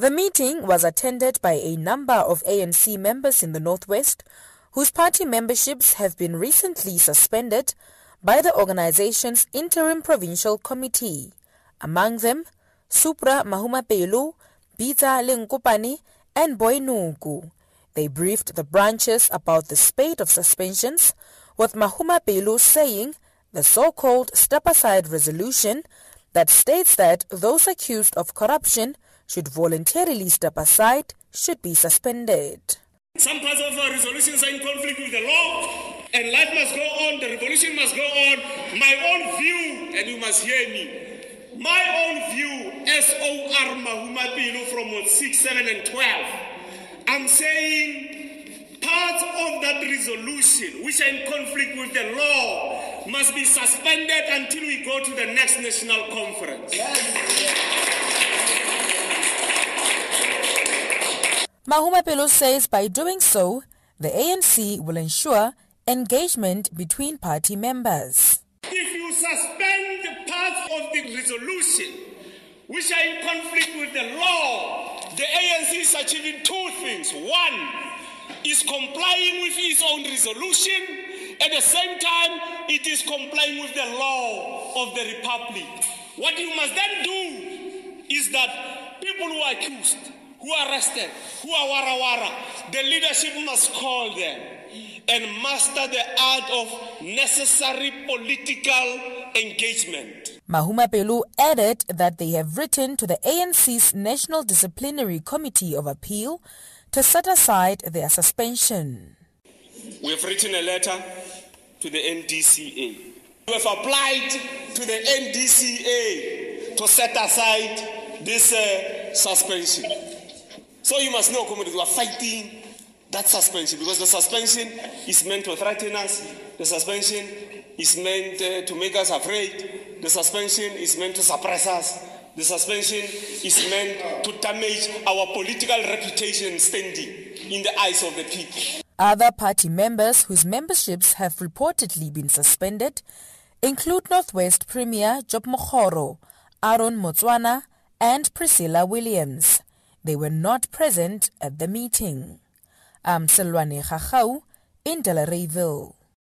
The meeting was attended by a number of ANC members in the Northwest whose party memberships have been recently suspended by the organization's interim provincial committee. Among them, Supra Mahumapelo, Bitsa Lenkopane, and Boynuku. They briefed the branches about the spate of suspensions, with Mahumapelo saying the so-called step-aside resolution that states that those accused of corruption should voluntarily step aside should be suspended. Some parts of our resolutions are in conflict with the law, and life must go on, the revolution must go on. My own view, and you must hear me. My own view, S.O.R. Mahumapelo from 6, 7, and 12. I'm saying parts of that resolution, which are in conflict with the law, must be suspended until we go to the next national conference. Mahumapelo says by doing so, the ANC will ensure engagement between party members. If you suspend parts of the resolution which are in conflict with the law, the ANC is achieving two things. One is complying with its own resolution, at the same time, it is complying with the law of the republic. What you must then do is that people who are accused who are arrested, who are wara wara, the leadership must call them and master the art of necessary political engagement. Mahumapelo added that they have written to the ANC's National Disciplinary Committee of Appeal to set aside their suspension. We have written a letter to the NDCA. We have applied to the NDCA to set aside this uh, suspension. So you must know, comrades, we are fighting that suspension because the suspension is meant to threaten us. The suspension is meant uh, to make us afraid. The suspension is meant to suppress us. The suspension is meant to damage our political reputation standing in the eyes of the people. Other party members whose memberships have reportedly been suspended include Northwest Premier Job Mokgoro, Aaron Motswana, and Priscilla Williams. They were not present at the meeting. Um, I'm Silwane Chachau in Delareyville.